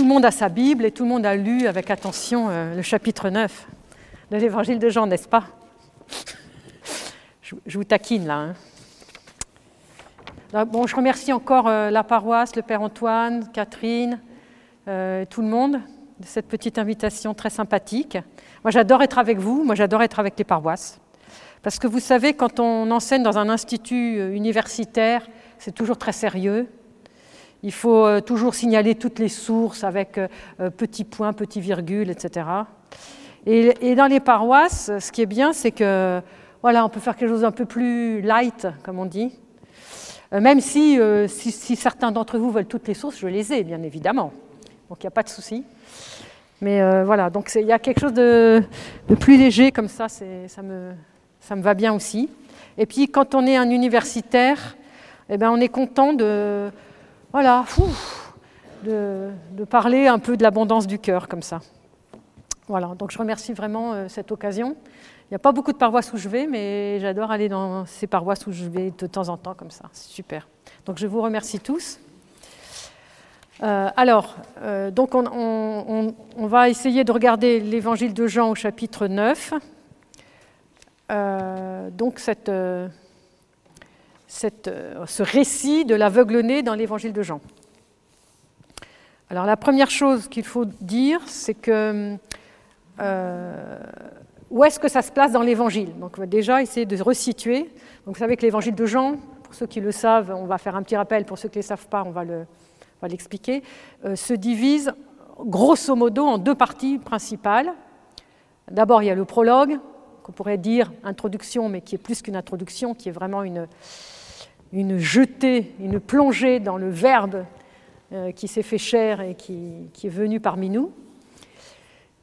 tout le monde a sa Bible et tout le monde a lu avec attention euh, le chapitre 9 de l'évangile de Jean, n'est-ce pas? Je, vous taquine là. Hein. Bon, je remercie encore euh, la paroisse, le Père Antoine, Catherine, euh, tout le monde de cette petite invitation très sympathique. Moi, j'adore être avec vous, moi, j'adore être avec les paroisses. Parce que vous savez, quand on enseigne dans un institut universitaire, c'est toujours très sérieux. Il faut euh, toujours signaler toutes les sources avec euh, euh, petits points, petits virgules, etc. Et, dans les paroisses, ce qui est bien, c'est que voilà, on peut faire quelque chose d'un peu plus light, comme on dit. Même si, si, certains d'entre vous veulent toutes les sources, je les ai, bien évidemment. Donc il n'y a pas de souci. Mais voilà, donc il y a quelque chose de, plus léger comme ça, ça me, ça me va bien aussi. Et puis quand on est un universitaire, eh ben, on est content de, voilà, de, parler un peu de l'abondance du cœur comme ça. Voilà, donc je remercie vraiment euh, cette occasion. Il n'y a pas beaucoup de paroisses où je vais, mais j'adore aller dans ces paroisses où je vais de temps en temps comme ça. C'est super. Donc je vous remercie tous. Euh, alors, euh, donc on, va essayer de regarder l'évangile de Jean au chapitre 9. donc cette euh, ce récit de l'aveugle-né dans l'évangile de Jean. Alors la première chose qu'il faut dire, c'est que euh, où est-ce que ça se place dans l'évangile? Donc on va déjà essayer de resituer. Donc vous savez que l'évangile de Jean, pour ceux qui le savent, on va faire un petit rappel, pour ceux qui ne le savent pas, on va l'expliquer, euh, se divise grosso modo en deux parties principales. D'abord, il y a le prologue, qu'on pourrait dire introduction, mais qui est plus qu'une introduction, qui est vraiment une, une jetée, une plongée dans le Verbe euh, qui s'est fait chair et qui, est venu parmi nous.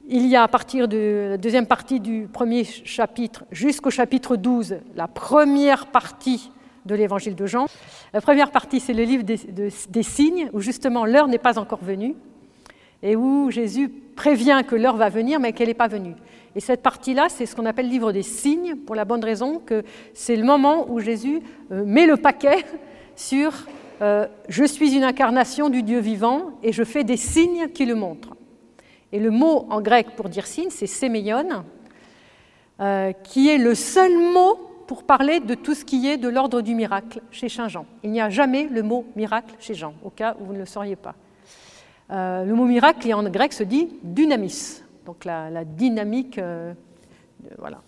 Il y a à partir de la deuxième partie du premier chapitre jusqu'au chapitre 12 la première partie de l'évangile de Jean. La première partie, c'est le livre des signes, où justement l'heure n'est pas encore venue, et où Jésus prévient que l'heure va venir, mais qu'elle n'est pas venue. Et cette partie-là, c'est ce qu'on appelle le livre des signes, pour la bonne raison que c'est le moment où Jésus euh, met le paquet sur euh, Je suis une incarnation du Dieu vivant et je fais des signes qui le montrent. Et le mot en grec pour dire signe, c'est séméion, euh, qui est le seul mot pour parler de tout ce qui est de l'ordre du miracle chez Saint Jean. Il n'y a jamais le mot miracle chez Jean, au cas où vous ne le sauriez pas. Le mot miracle, en grec se dit dynamis, donc la, dynamique. Euh, voilà.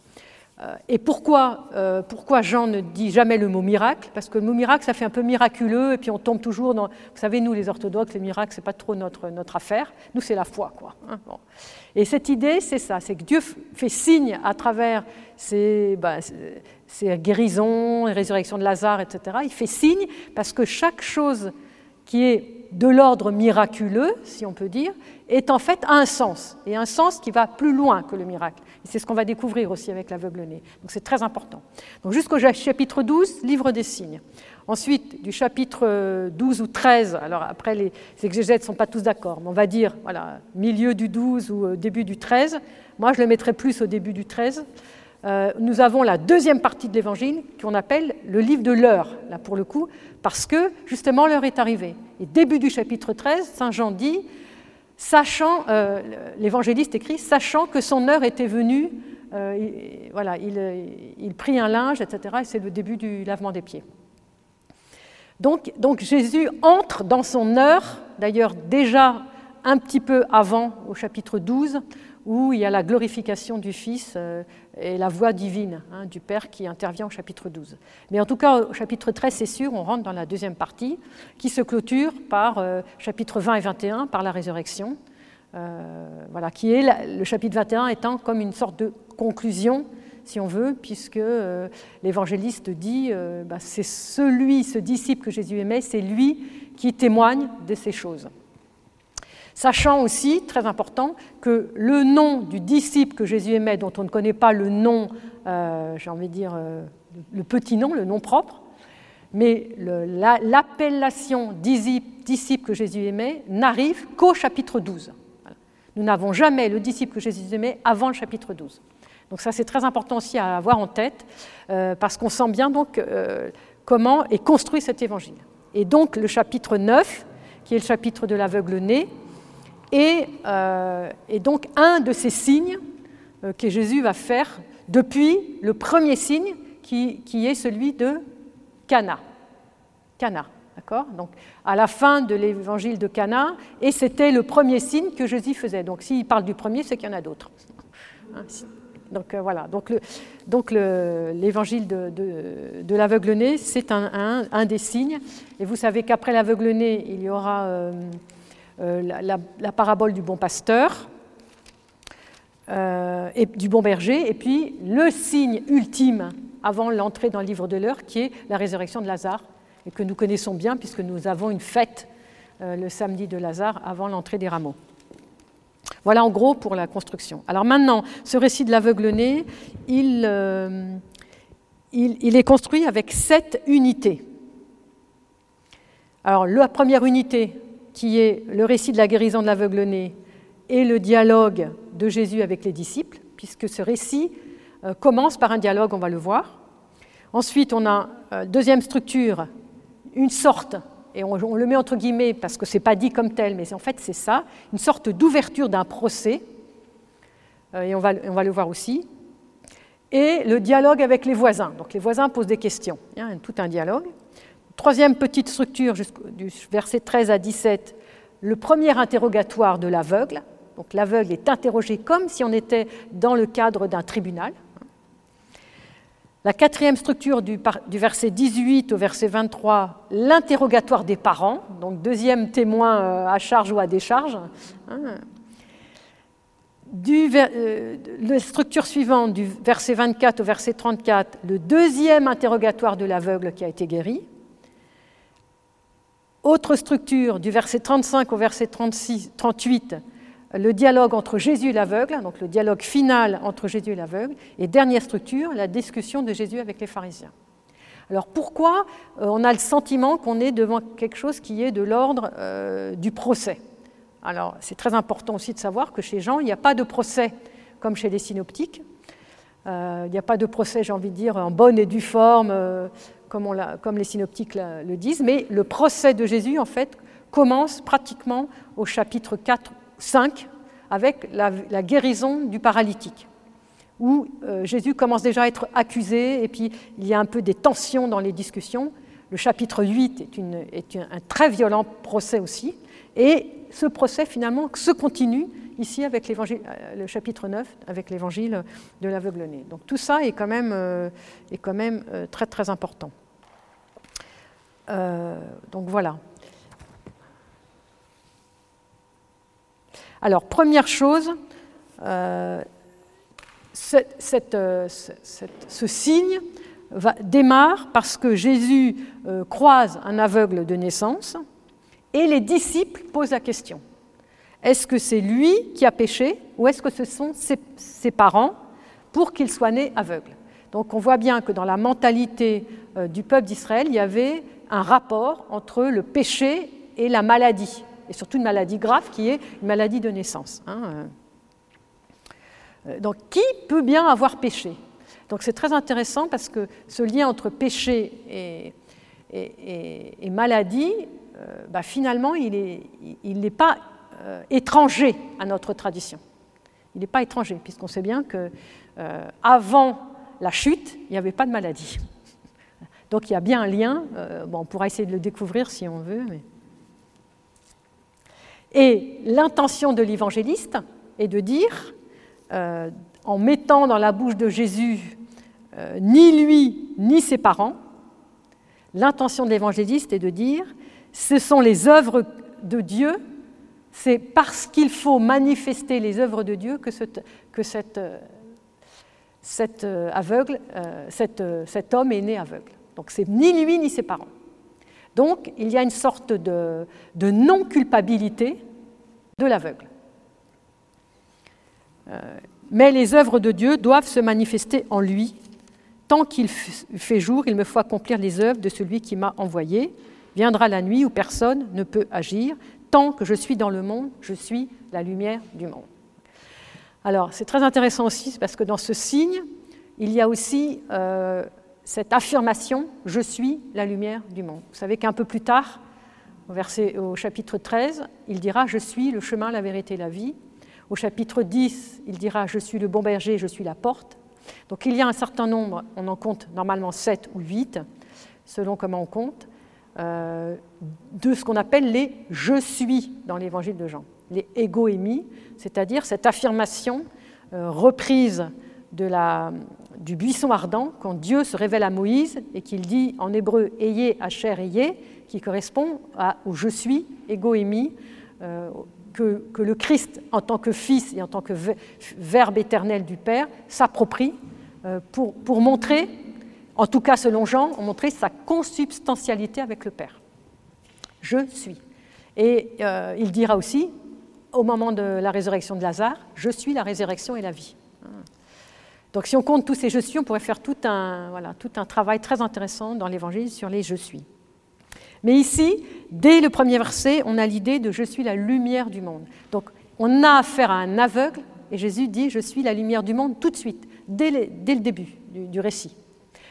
Euh, et pourquoi, euh, pourquoi Jean ne dit jamais le mot miracle? Parce que le mot miracle, ça fait un peu miraculeux, et puis on tombe toujours dans... Vous savez, nous, les orthodoxes, les miracles, c'est pas trop notre, affaire. Nous, c'est la foi, quoi. Hein, et cette idée, c'est ça, c'est que Dieu fait signe à travers bah, ses guérisons, les résurrections de Lazare, etc. Il fait signe parce que chaque chose qui est de l'ordre miraculeux, si on peut dire, est en fait un sens, et un sens qui va plus loin que le miracle. C'est ce qu'on va découvrir aussi avec l'aveugle-né. Donc c'est très important. Donc jusqu'au chapitre 12, livre des signes. Ensuite, du chapitre 12 ou 13, alors après les exégètes ne sont pas tous d'accord, mais on va dire, voilà, milieu du 12 ou euh, début du 13. Moi, je le mettrais plus au début du 13. Euh, nous avons la deuxième partie de l'évangile qu'on appelle le livre de l'heure, là pour le coup, parce que justement l'heure est arrivée. Et début du chapitre 13, Saint Jean dit, sachant, euh, l'évangéliste écrit, sachant que son heure était venue, euh, il, voilà, il, prit un linge, etc. Et c'est le début du lavement des pieds. Donc, donc Jésus entre dans son heure, d'ailleurs déjà un petit peu avant, au chapitre 12, où il y a la glorification du Fils euh, et la voix divine hein, du Père qui intervient au chapitre 12. Mais en tout cas, au chapitre 13, c'est sûr, on rentre dans la deuxième partie, qui se clôture par euh, chapitre 20 et 21, par la résurrection. Euh, voilà, qui est le chapitre 21 étant comme une sorte de conclusion, si on veut, puisque l'évangéliste dit bah, c'est celui, ce disciple que Jésus aimait, c'est lui qui témoigne de ces choses. Sachant aussi, très important, que le nom du disciple que Jésus aimait, dont on ne connaît pas le nom, euh, j'ai envie de dire euh, le petit nom, le nom propre, mais l'appellation disciple que Jésus aimait n'arrive qu'au chapitre 12. Nous n'avons jamais le disciple que Jésus aimait avant le chapitre 12. Donc ça c'est très important aussi à avoir en tête, euh, parce qu'on sent bien donc comment est construit cet évangile. Et donc le chapitre 9, qui est le chapitre de l'aveugle-né, Et, et donc un de ces signes que Jésus va faire depuis le premier signe qui, est celui de Cana. Cana. D'accord? Donc, à la fin de l'évangile de Cana, et c'était le premier signe que Jésus faisait. Donc, s'il parle du premier, c'est qu'il y en a d'autres. Hein, donc, euh, voilà. Donc, le, donc l'évangile de, de, l'aveugle-né, c'est un, un, des signes. Et vous savez qu'après l'aveugle-né, il y aura euh, euh, la, parabole du bon pasteur et du bon berger, et puis le signe ultime avant l'entrée dans le livre de l'heure, qui est la résurrection de Lazare et que nous connaissons bien puisque nous avons une fête euh, le samedi de Lazare avant l'entrée des rameaux. Voilà en gros pour la construction. Alors maintenant, ce récit de l'aveugle-né, euh, il, est construit avec sept unités. Alors la première unité, qui est le récit de la guérison de l'aveugle-né et le dialogue de Jésus avec les disciples, puisque ce récit euh, commence par un dialogue, on va le voir. Ensuite, on a deuxième structure, une sorte, et on, le met entre guillemets parce que ce n'est pas dit comme tel, mais en fait c'est ça, une sorte d'ouverture d'un procès, euh, et on va, on va, le voir aussi, et le dialogue avec les voisins. Donc les voisins posent des questions, il y a tout un dialogue. Troisième petite structure, du verset 13 à 17, le premier interrogatoire de l'aveugle. Donc l'aveugle est interrogé comme si on était dans le cadre d'un tribunal. La quatrième structure du, verset 18 au verset 23, l'interrogatoire des parents, donc deuxième témoin euh, à charge ou à décharge. Hein. Euh, la structure suivante, du verset 24 au verset 34, le deuxième interrogatoire de l'aveugle qui a été guéri. Autre structure, du verset 35 au verset 36, 38, le dialogue entre Jésus et l'aveugle, donc le dialogue final entre Jésus et l'aveugle, et dernière structure, la discussion de Jésus avec les pharisiens. Alors pourquoi euh, on a le sentiment qu'on est devant quelque chose qui est de l'ordre euh, du procès? Alors c'est très important aussi de savoir que chez Jean, il n'y a pas de procès comme chez les synoptiques. Euh, il n'y a pas de procès, j'ai envie de dire, en bonne et due forme, comme, les synoptiques le disent, mais le procès de Jésus, en fait, commence pratiquement au chapitre 4 5 avec la, guérison du paralytique, où euh, Jésus commence déjà à être accusé et puis il y a un peu des tensions dans les discussions. Le chapitre 8 est, un très violent procès aussi, et ce procès finalement se continue ici avec euh, le chapitre 9, avec l'évangile de l'aveugle-né. Donc tout ça est quand même, euh, est quand même très très important. donc voilà. Alors, première chose, euh, euh, ce signe démarre parce que Jésus euh, croise un aveugle de naissance et les disciples posent la question. Est-ce que c'est lui qui a péché ou est-ce que ce sont ses, parents pour qu'il soit né aveugle? Donc on voit bien que dans la mentalité du peuple d'Israël, il y avait un rapport entre le péché et la maladie et surtout une maladie grave qui est une maladie de naissance. Hein. Euh, donc qui peut bien avoir péché? Donc c'est très intéressant parce que ce lien entre péché et, maladie, euh, bah, finalement, il n'est pas euh, étranger à notre tradition. Il n'est pas étranger, puisqu'on sait bien que avant la chute, il n'y avait pas de maladie. Donc il y a bien un lien. bon, on pourra essayer de le découvrir si on veut. Et l'intention de l'évangéliste est de dire, euh, en mettant dans la bouche de Jésus euh, ni lui ni ses parents, l'intention de l'évangéliste est de dire, ce sont les œuvres de Dieu, c'est parce qu'il faut manifester les œuvres de Dieu que, que cet aveugle, euh, cet homme est né aveugle. Donc c'est ni lui ni ses parents. Donc il y a une sorte de, non-culpabilité de l'aveugle. Euh, mais les œuvres de Dieu doivent se manifester en lui. Tant qu'il fait jour, il me faut accomplir les œuvres de celui qui m'a envoyé. Viendra la nuit où personne ne peut agir. Tant que je suis dans le monde, je suis la lumière du monde. Alors, c'est très intéressant aussi parce que dans ce signe, il y a aussi euh, cette affirmation Je suis la lumière du monde. Vous savez qu'un peu plus tard, Au, au chapitre 13, il dira Je suis le chemin, la vérité, la vie. Au chapitre 10, il dira Je suis le bon berger, je suis la porte. Donc il y a un certain nombre, on en compte normalement 7 ou 8, selon comment on compte, euh, de ce qu'on appelle les je suis dans l'évangile de Jean, les égoémies, c'est-à-dire cette affirmation euh, reprise de du buisson ardent quand Dieu se révèle à Moïse et qu'il dit en hébreu ayez, Asher, ayez, qui correspond au je suis, égoémie, euh, que, que, le Christ, en tant que Fils et en tant que Verbe éternel du Père, s'approprie pour, pour montrer en tout cas selon Jean, ont montré sa consubstantialité avec le Père. Je suis. Et euh, il dira aussi, au moment de la résurrection de Lazare, je suis la résurrection et la vie. Donc si on compte tous ces je suis, on pourrait faire tout un, voilà, tout un travail très intéressant dans l'Évangile sur les je suis. Mais ici, dès le premier verset, on a l'idée de je suis la lumière du monde. Donc on a affaire à un aveugle, et Jésus dit je suis la lumière du monde tout de suite, dès, le début du récit.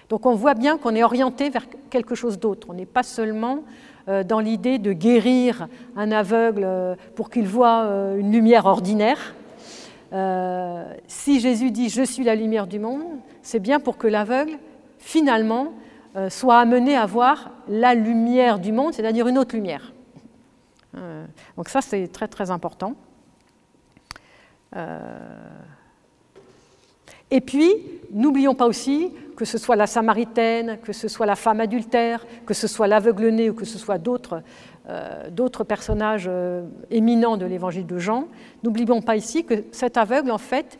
Donc on voit bien qu'on est orienté vers quelque chose d'autre. On n'est pas seulement euh, dans l'idée de guérir un aveugle euh, pour qu'il voit euh, une lumière ordinaire. si Jésus dit je suis la lumière du monde, c'est bien pour que l'aveugle, finalement, soit amené à voir la lumière du monde, c'est-à-dire une autre lumière. donc ça, c'est très très important. Et puis, n'oublions pas aussi que ce soit la Samaritaine, que ce soit la femme adultère, que ce soit l'aveugle-né ou que ce soit d'autres euh, personnages euh, éminents de l'évangile de Jean, n'oublions pas ici que cet aveugle, en fait,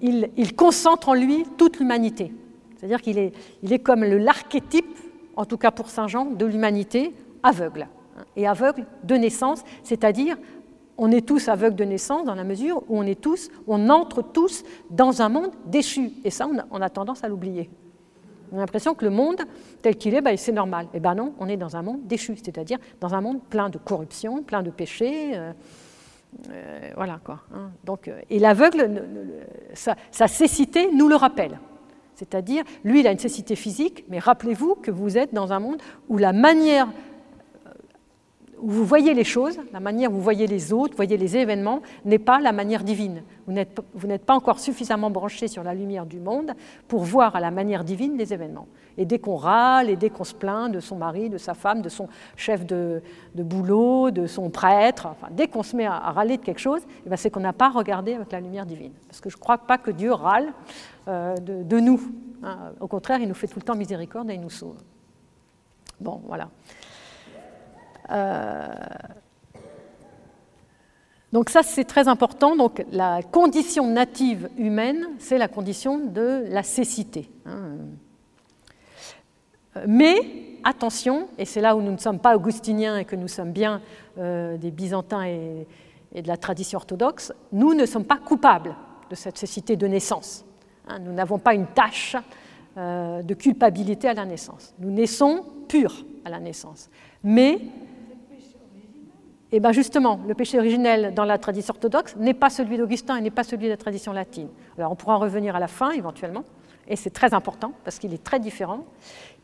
il, concentre en lui toute l'humanité. C'est-à-dire qu'il est, comme l'archétype, en tout cas pour Saint Jean, de l'humanité aveugle. Et aveugle de naissance, c'est-à-dire on est tous aveugles de naissance dans la mesure où on est tous, on entre tous dans un monde déchu. Et ça, on a, tendance à l'oublier. On a l'impression que le monde tel qu'il est, ben, c'est normal. Et eh ben non, on est dans un monde déchu, c'est-à-dire dans un monde plein de corruption, plein de péchés. Euh, euh, voilà quoi. Hein. Donc, euh, et l'aveugle, sa, sa, cécité nous le rappelle. C'est-à-dire, lui, il a une cécité physique, mais rappelez-vous que vous êtes dans un monde où la manière où vous voyez les choses, la manière où vous voyez les autres, vous voyez les événements, n'est pas la manière divine. Vous n'êtes pas encore suffisamment branché sur la lumière du monde pour voir à la manière divine les événements. Et dès qu'on râle, et dès qu'on se plaint de son mari, de sa femme, de son chef de, boulot, de son prêtre, dès qu'on se met à, râler de quelque chose, eh ben, c'est qu'on n'a pas regardé avec la lumière divine. Parce que je ne crois pas que Dieu râle euh, de, nous. Hein. Au contraire, il nous fait tout le temps miséricorde et il nous sauve. Bon, voilà. Euh, donc ça, c'est très important. Donc la condition native humaine, c'est la condition de la cécité. Hein. Mais attention, et c'est là où nous ne sommes pas augustiniens et que nous sommes bien euh, des byzantins et, de la tradition orthodoxe, nous ne sommes pas coupables de cette cécité de naissance. Hein. nous n'avons pas une tâche euh, de culpabilité à la naissance. Nous naissons purs à la naissance. Mais et bien justement, le péché originel dans la tradition orthodoxe n'est pas celui d'Augustin et n'est pas celui de la tradition latine. Alors on pourra en revenir à la fin éventuellement, et c'est très important parce qu'il est très différent.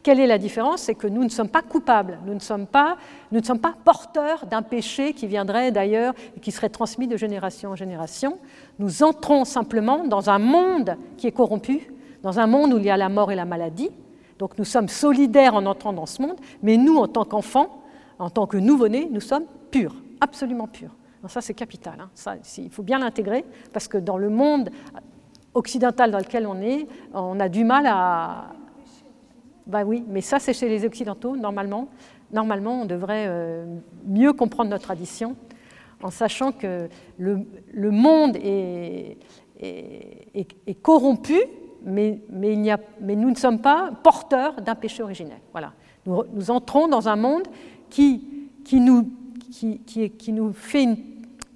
Quelle est la différence? C'est que nous ne sommes pas coupables, nous ne sommes pas, nous ne sommes pas porteurs d'un péché qui viendrait d'ailleurs et qui serait transmis de génération en génération. Nous entrons simplement dans un monde qui est corrompu, dans un monde où il y a la mort et la maladie. Donc nous sommes solidaires en entrant dans ce monde, mais nous, en tant qu'enfants, en tant que nouveau-nés, nous sommes pur, absolument pur. ça, c'est capital. Hein. Il faut bien l'intégrer parce que dans le monde occidental dans lequel on est, on a du mal à. Ben oui, mais ça, c'est chez les Occidentaux, normalement. Normalement, on devrait euh, mieux comprendre notre tradition en sachant que le, monde est, est, corrompu, mais, mais, il a, mais, nous ne sommes pas porteurs d'un péché originel. Voilà. Nous, nous, entrons dans un monde qui, qui nous qui, nous fait une,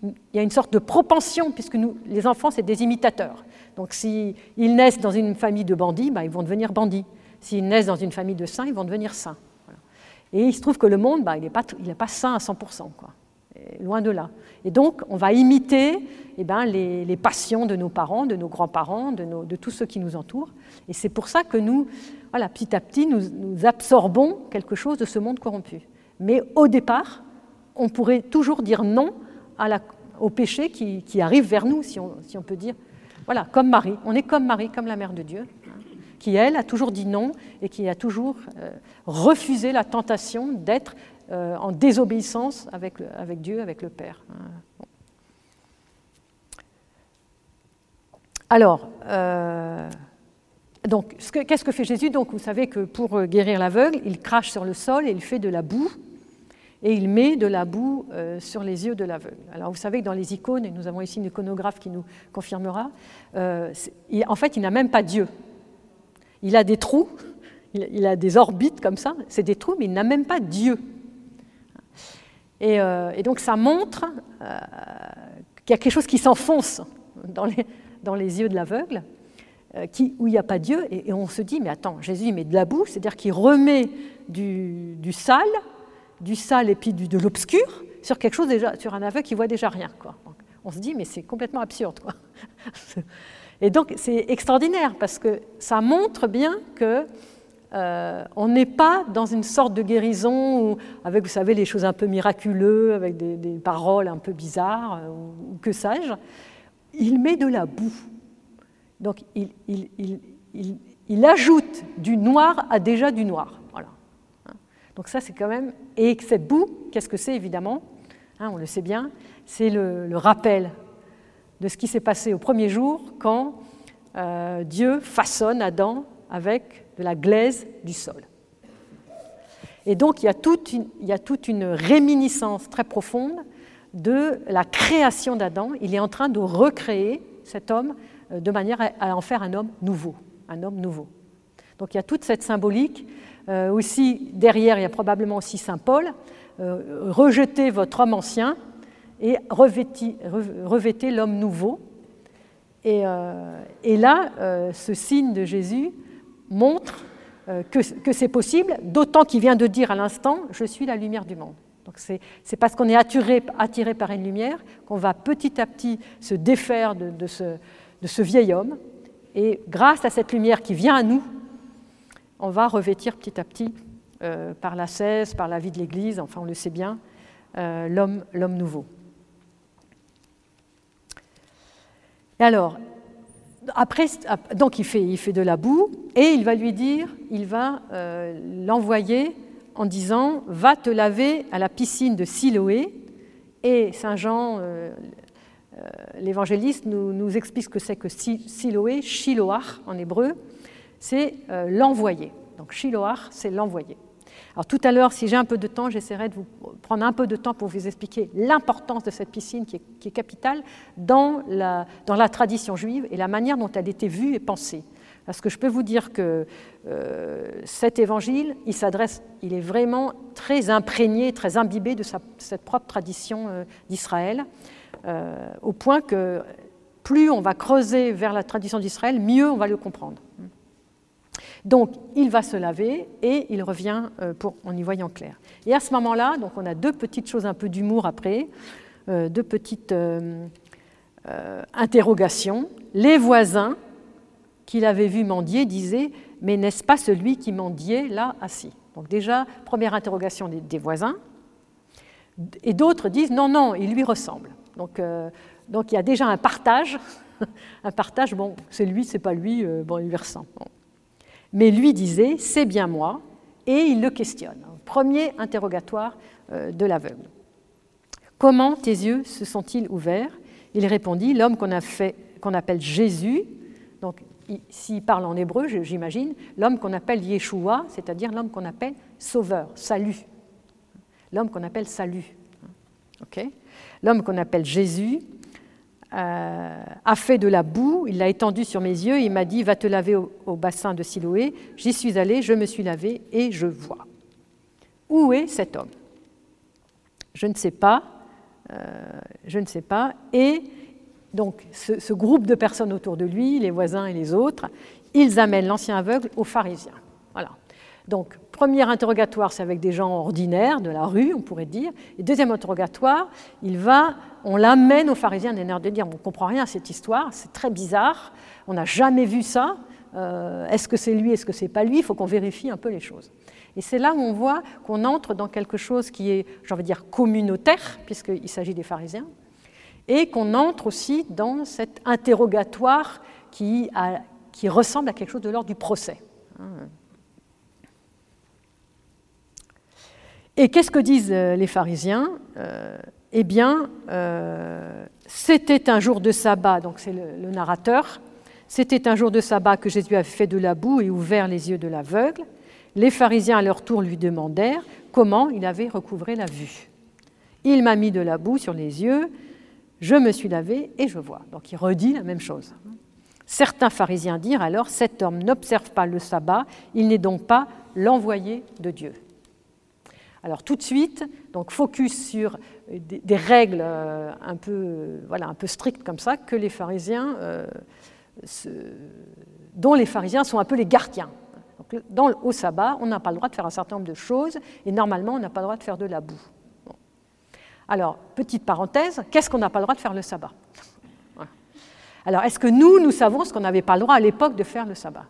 il y a une sorte de propension, puisque les enfants, c'est des imitateurs. Donc s'ils naissent dans une famille de bandits, bah, ils vont devenir bandits. S'ils naissent dans une famille de saints, ils vont devenir saints. Et il se trouve que le monde, bah, il n'est pas, pas, saint à 100%, quoi. loin de là. Et donc, on va imiter eh ben, les, passions de nos parents, de nos grands-parents, de, tous ceux qui nous entourent. Et c'est pour ça que nous, petit à petit, nous absorbons quelque chose de ce monde corrompu. Mais au départ, on pourrait toujours dire non au péché qui, arrive vers nous, si on, peut dire. Voilà, comme Marie. On est comme Marie, comme la mère de Dieu, hein, qui, elle, a toujours dit non et qui a toujours euh, refusé la tentation d'être euh, en désobéissance avec, Dieu, avec le Père. Hein. Alors, euh, donc, qu'est-ce que fait Jésus? Donc, vous savez que pour guérir l'aveugle, il crache sur le sol et il fait de la boue et il met de la boue euh, sur les yeux de l'aveugle. Alors vous savez que dans les icônes, et nous avons ici une iconographe qui nous confirmera, euh, en fait il n'a même pas Dieu. Il a des trous, il, a des orbites comme ça, c'est des trous, mais il n'a même pas Dieu. Et, euh, et donc ça montre qu'il y a quelque chose qui s'enfonce dans les, yeux de l'aveugle, où il n'y a pas Dieu, et, on se dit, mais attends, Jésus il met de la boue, c'est-à-dire qu'il remet du sale du sale et puis du, de l'obscur sur quelque chose déjà, sur un aveugle qui voit déjà rien. Quoi. On se dit, mais c'est complètement absurde. Quoi. Et donc, c'est extraordinaire parce que ça montre bien que euh, on n'est pas dans une sorte de guérison où, avec, vous savez, les choses un peu miraculeuses, avec des, paroles un peu bizarres, euh, ou, que sais-je. Il met de la boue. Donc, il, il, ajoute du noir à déjà du noir. Donc ça, c'est quand même... Et cette boue, qu'est-ce que c'est évidemment hein, On le sait bien, c'est le, rappel de ce qui s'est passé au premier jour quand euh, Dieu façonne Adam avec de la glaise du sol. Et donc il y a toute une, il y a toute une réminiscence très profonde de la création d'Adam. Il est en train de recréer cet homme euh, de manière à en faire un homme nouveau, un homme nouveau. Donc il y a toute cette symbolique euh, aussi, derrière, il y a probablement aussi Saint Paul. Euh, rejetez votre homme ancien et revêtez, l'homme nouveau. Et, euh, là, euh, ce signe de Jésus montre que, c'est possible, d'autant qu'il vient de dire à l'instant Je suis la lumière du monde. Donc c'est parce qu'on est attiré, par une lumière qu'on va petit à petit se défaire de ce vieil homme. Et grâce à cette lumière qui vient à nous, on va revêtir petit à petit, euh, par la cesse, par la vie de l'Église, enfin on le sait bien, euh, l'homme nouveau. Et alors, après, donc il fait, de la boue et il va lui dire, il va euh, l'envoyer en disant Va te laver à la piscine de Siloé. Et Saint Jean, l'évangéliste, nous, nous, explique ce que c'est que Siloé, Shiloach en hébreu c'est euh, l'envoyer. Donc Shiloach, c'est l'envoyer. Alors tout à l'heure, si j'ai un peu de temps, j'essaierai de vous prendre un peu de temps pour vous expliquer l'importance de cette piscine qui est, capitale dans la, tradition juive et la manière dont elle était vue et pensée. Parce que je peux vous dire que euh, cet évangile, il s'adresse, il est vraiment très imprégné, très imbibé de cette propre tradition euh, d'Israël, euh, au point que plus on va creuser vers la tradition d'Israël, mieux on va le comprendre. Donc, il va se laver et il revient euh, pour, en y voyant clair. Et à ce moment-là, donc on a deux petites choses un peu d'humour après, euh, deux petites euh, interrogations. Les voisins qu'il avait vu mendier disaient Mais n'est-ce pas celui qui mendiait là assis? Donc, déjà, première interrogation des, voisins. Et d'autres disent Non, non, il lui ressemble. Donc, donc il y a déjà un partage. un partage, bon, c'est lui, c'est pas lui, bon, il lui ressemble. Mais lui disait C'est bien moi, et il le questionne. Premier interrogatoire euh, de l'aveugle. Comment tes yeux se sont-ils ouverts? Il répondit L'homme qu'on qu appelle Jésus, donc s'il parle en hébreu, j'imagine, l'homme qu'on appelle Yeshua, c'est-à-dire l'homme qu'on appelle sauveur, salut. L'homme qu'on appelle salut. L'homme qu'on appelle Jésus a fait de la boue, il l'a étendue sur mes yeux, il m'a dit Va te laver au, au bassin de Siloé. J'y suis allé, je me suis lavé et je vois. Où est cet homme? Je ne sais pas. Euh, je ne sais pas. Et donc, ce, ce, groupe de personnes autour de lui, les voisins et les autres, ils amènent l'ancien aveugle aux pharisiens. Voilà. Donc, premier interrogatoire, c'est avec des gens ordinaires de la rue, on pourrait dire. Et deuxième interrogatoire, il va, on l'amène aux pharisiens des nerfs de dire on ne comprend rien à cette histoire, c'est très bizarre, on n'a jamais vu ça. Euh, est-ce que c'est lui, est-ce que c'est pas lui? Il faut qu'on vérifie un peu les choses. Et c'est là où on voit qu'on entre dans quelque chose qui est, j'ai envie dire, communautaire, puisqu'il s'agit des pharisiens, et qu'on entre aussi dans cet interrogatoire qui, qui ressemble à quelque chose de l'ordre du procès. Et qu'est-ce que disent euh, les pharisiens? Euh, Eh bien, euh, c'était un jour de sabbat, donc c'est le, narrateur, c'était un jour de sabbat que Jésus avait fait de la boue et ouvert les yeux de l'aveugle. Les pharisiens à leur tour lui demandèrent comment il avait recouvré la vue. Il m'a mis de la boue sur les yeux, je me suis lavé et je vois. Donc il redit la même chose. Certains pharisiens dirent alors, cet homme n'observe pas le sabbat, il n'est donc pas l'envoyé de Dieu. Alors tout de suite, donc focus sur des, règles euh, un peu, voilà, un peu strictes comme ça que les pharisiens, euh, dont les pharisiens sont un peu les gardiens. dans, au sabbat, on n'a pas le droit de faire un certain nombre de choses et normalement, on n'a pas le droit de faire de la boue. Alors, petite parenthèse, qu'est-ce qu'on n'a pas le droit de faire le sabbat? Alors, est-ce que nous, nous savons ce qu'on n'avait pas le droit à l'époque de faire le sabbat?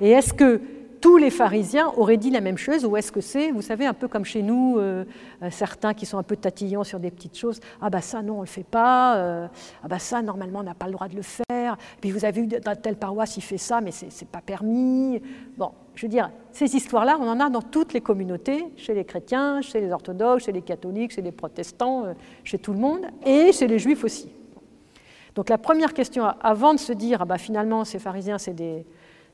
Et est-ce que tous les pharisiens auraient dit la même chose ou est-ce que c'est, vous savez, un peu comme chez nous, euh, euh, certains qui sont un peu tatillons sur des petites choses, ah bah ça non, on ne le fait pas, euh, ah bah ça normalement on n'a pas le droit de le faire, puis vous avez vu dans telle paroisse il fait ça, mais ce n'est pas permis. Bon, je veux dire, ces histoires-là, on en a dans toutes les communautés, chez les chrétiens, chez les orthodoxes, chez les catholiques, chez les protestants, chez tout le monde, et chez les juifs aussi. Donc la première question, avant de se dire, ah bah finalement ces pharisiens c'est des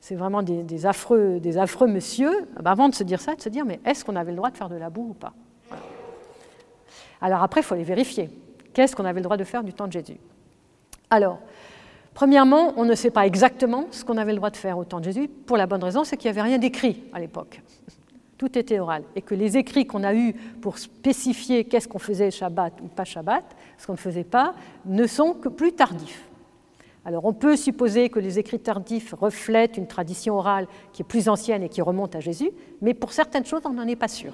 c'est vraiment des, affreux, des affreux monsieur, bah, avant de se dire ça, de se dire mais est-ce qu'on avait le droit de faire de la boue ou pas Alors après, il faut les vérifier. Qu'est-ce qu'on avait le droit de faire du temps de Jésus Alors, premièrement, on ne sait pas exactement ce qu'on avait le droit de faire au temps de Jésus, pour la bonne raison, c'est qu'il n'y avait rien d'écrit à l'époque. Tout était oral. Et que les écrits qu'on a eus pour spécifier qu'est-ce qu'on faisait Shabbat ou pas Shabbat, ce qu'on ne faisait pas, ne sont que plus tardifs. Alors on peut supposer que les écrits tardifs reflètent une tradition orale qui est plus ancienne et qui remonte à Jésus, mais pour certaines choses, on n'en est pas sûr.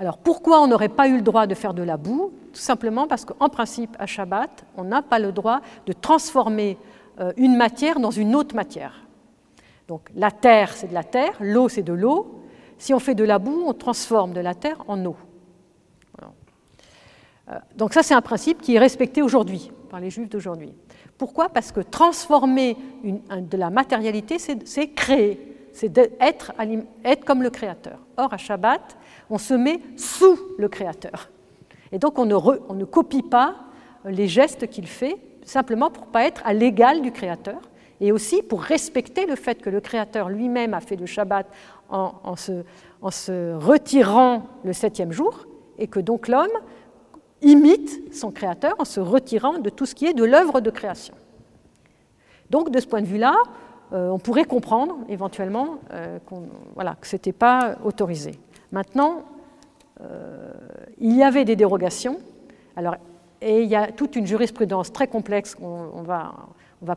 Alors pourquoi on n'aurait pas eu le droit de faire de la boue? Tout simplement parce qu'en principe, à Shabbat, on n'a pas le droit de transformer euh, une matière dans une autre matière. Donc la terre, c'est de la terre, l'eau, c'est de l'eau. Si on fait de la boue, on transforme de la terre en eau. Euh, donc ça, c'est un principe qui est respecté aujourd'hui par les juifs d'aujourd'hui. Pourquoi? Parce que transformer de la matérialité, c'est créer, c'est être, comme le Créateur. Or, à Shabbat, on se met sous le Créateur. Et donc, on ne, copie pas les gestes qu'il fait, simplement pour ne pas être à l'égal du Créateur, et aussi pour respecter le fait que le Créateur lui-même a fait le Shabbat en se retirant le septième jour, et que donc l'homme imite son créateur en se retirant de tout ce qui est de l'œuvre de création. Donc de ce point de vue-là, euh, on pourrait comprendre éventuellement euh, voilà, que ce n'était pas autorisé. Maintenant, euh, il y avait des dérogations, et il y a toute une jurisprudence très complexe, on, va,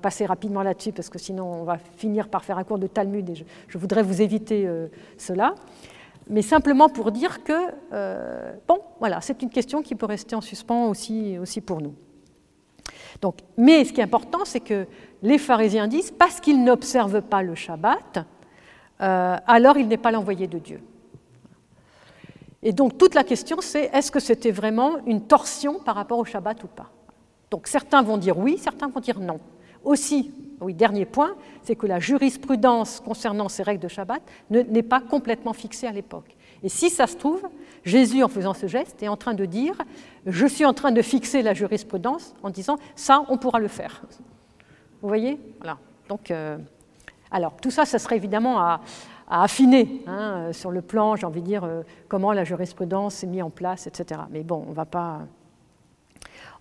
passer rapidement là-dessus parce que sinon on va finir par faire un cours de Talmud et je voudrais vous éviter cela mais simplement pour dire que, euh, bon, voilà, c'est une question qui peut rester en suspens aussi, pour nous. Donc, mais ce qui est important, c'est que les pharisiens disent, parce qu'ils n'observent pas le Shabbat, euh, alors il n'est pas l'envoyé de Dieu. Et donc toute la question, c'est est-ce que c'était vraiment une torsion par rapport au Shabbat ou pas? Donc certains vont dire oui, certains vont dire non. Aussi, oui, dernier point, c'est que la jurisprudence concernant ces règles de Shabbat n'est pas complètement fixée à l'époque. Et si ça se trouve, Jésus, en faisant ce geste, est en train de dire Je suis en train de fixer la jurisprudence en disant Ça, on pourra le faire. Vous voyez? Voilà. Donc, euh, alors, tout ça, ça serait évidemment à, affiner hein, sur le plan, j'ai envie de dire, euh, comment la jurisprudence s'est mise en place, etc. Mais bon, on ne va pas.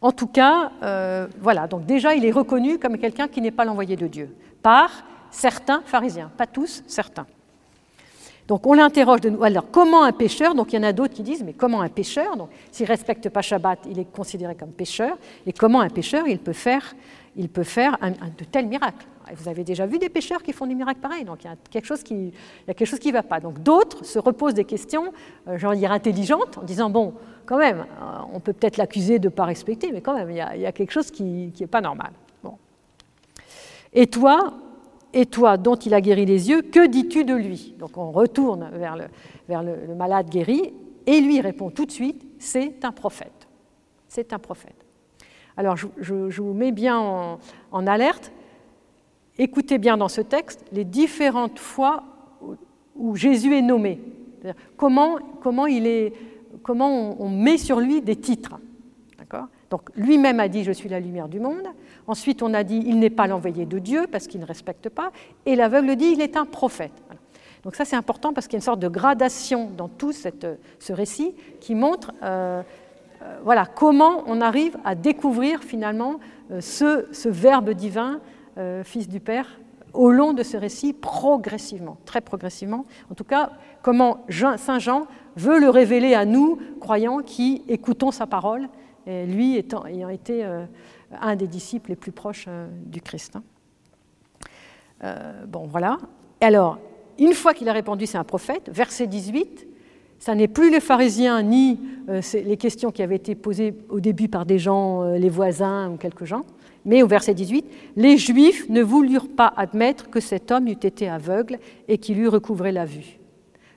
En tout cas, euh, voilà, donc déjà il est reconnu comme quelqu'un qui n'est pas l'envoyé de Dieu, par certains pharisiens, pas tous, certains. Donc on l'interroge de nous. Alors comment un pécheur Donc il y en a d'autres qui disent mais comment un pécheur Donc s'il ne respecte pas Shabbat, il est considéré comme pécheur. Et comment un pécheur il peut faire, il peut faire de tels miracles Vous avez déjà vu des pécheurs qui font des miracles pareils. Donc il y a quelque chose qui, qui va pas. Donc d'autres se reposent des questions, euh, j'en dire intelligentes, en disant bon quand même, euh, on peut peut-être l'accuser de ne pas respecter, mais quand même, il y a, quelque chose qui n'est pas normal. Et toi, Et toi, dont il a guéri les yeux, que dis-tu de lui? Donc on retourne vers, le, malade guéri, et lui répond tout de suite, c'est un prophète. C'est un prophète. Alors je, vous mets bien en, alerte. Écoutez bien dans ce texte les différentes fois où, Jésus est nommé. Comment, il est, comment on, met sur lui des titres. Donc lui-même a dit Je suis la lumière du monde. Ensuite, on a dit Il n'est pas l'envoyé de Dieu parce qu'il ne respecte pas. Et l'aveugle dit Il est un prophète. Donc ça, c'est important parce qu'il y a une sorte de gradation dans tout ce récit qui montre euh, euh, voilà, comment on arrive à découvrir finalement euh, ce, ce, Verbe divin, Fils du Père, au long de ce récit, progressivement, très progressivement. En tout cas, comment Saint Jean veut le révéler à nous, croyants, qui écoutons sa parole, lui ayant été un des disciples les plus proches euh, du Christ. Hein. Euh, bon, voilà. alors, une fois qu'il a répondu, c'est un prophète, verset 18, ça n'est plus les pharisiens ni euh, les questions qui avaient été posées au début par des gens, les voisins ou quelques gens, mais au verset 18, les Juifs ne voulurent pas admettre que cet homme eût été aveugle et qu'il eût recouvré la vue,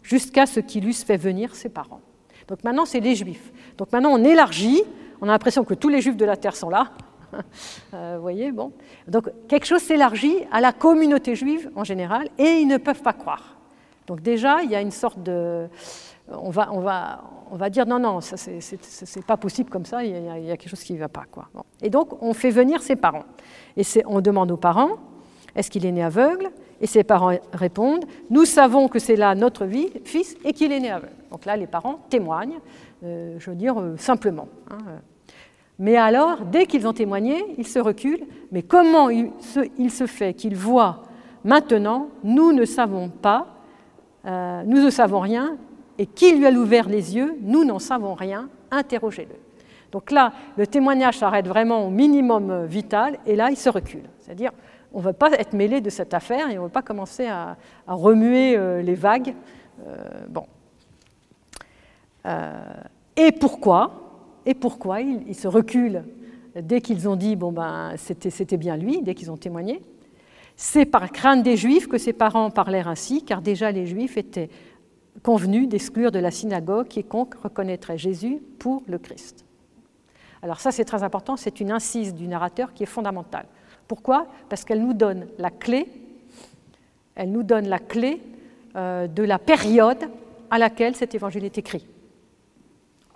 jusqu'à ce qu'il eusse fait venir ses parents. Donc maintenant, c'est les Juifs. Donc maintenant, on élargit, on a l'impression que tous les Juifs de la terre sont là, Euh, vous voyez, bon. Donc quelque chose s'élargit à la communauté juive en général et ils ne peuvent pas croire. Donc déjà, il y a une sorte de... On va, on va, on va dire non, non, ça c'est pas possible comme ça, il y, a, il y, a, quelque chose qui ne va pas. Quoi. Et donc on fait venir ses parents. Et on demande aux parents, est-ce qu'il est né aveugle? Et ses parents répondent, nous savons que c'est là notre vie, fils et qu'il est né aveugle. Donc là, les parents témoignent, euh, je veux dire, euh, simplement. Hein, mais alors, dès qu'ils ont témoigné, ils se reculent. Mais comment il se, fait qu'ils voient maintenant Nous ne savons pas, euh, nous ne savons rien, et qui lui a ouvert les yeux Nous n'en savons rien, interrogez-le. Donc là, le témoignage s'arrête vraiment au minimum vital, et là, il se recule. C'est-à-dire, on ne veut pas être mêlé de cette affaire et on ne veut pas commencer à, remuer euh, les vagues. Euh, bon. et pourquoi et pourquoi ils, se reculent dès qu'ils ont dit bon ben c'était bien lui, dès qu'ils ont témoigné? C'est par crainte des Juifs que ses parents parlèrent ainsi, car déjà les Juifs étaient convenus d'exclure de la synagogue quiconque reconnaîtrait Jésus pour le Christ. Alors ça c'est très important, c'est une incise du narrateur qui est fondamentale. Pourquoi? Parce qu'elle nous donne la clé, elle nous donne la clé euh, de la période à laquelle cet évangile est écrit.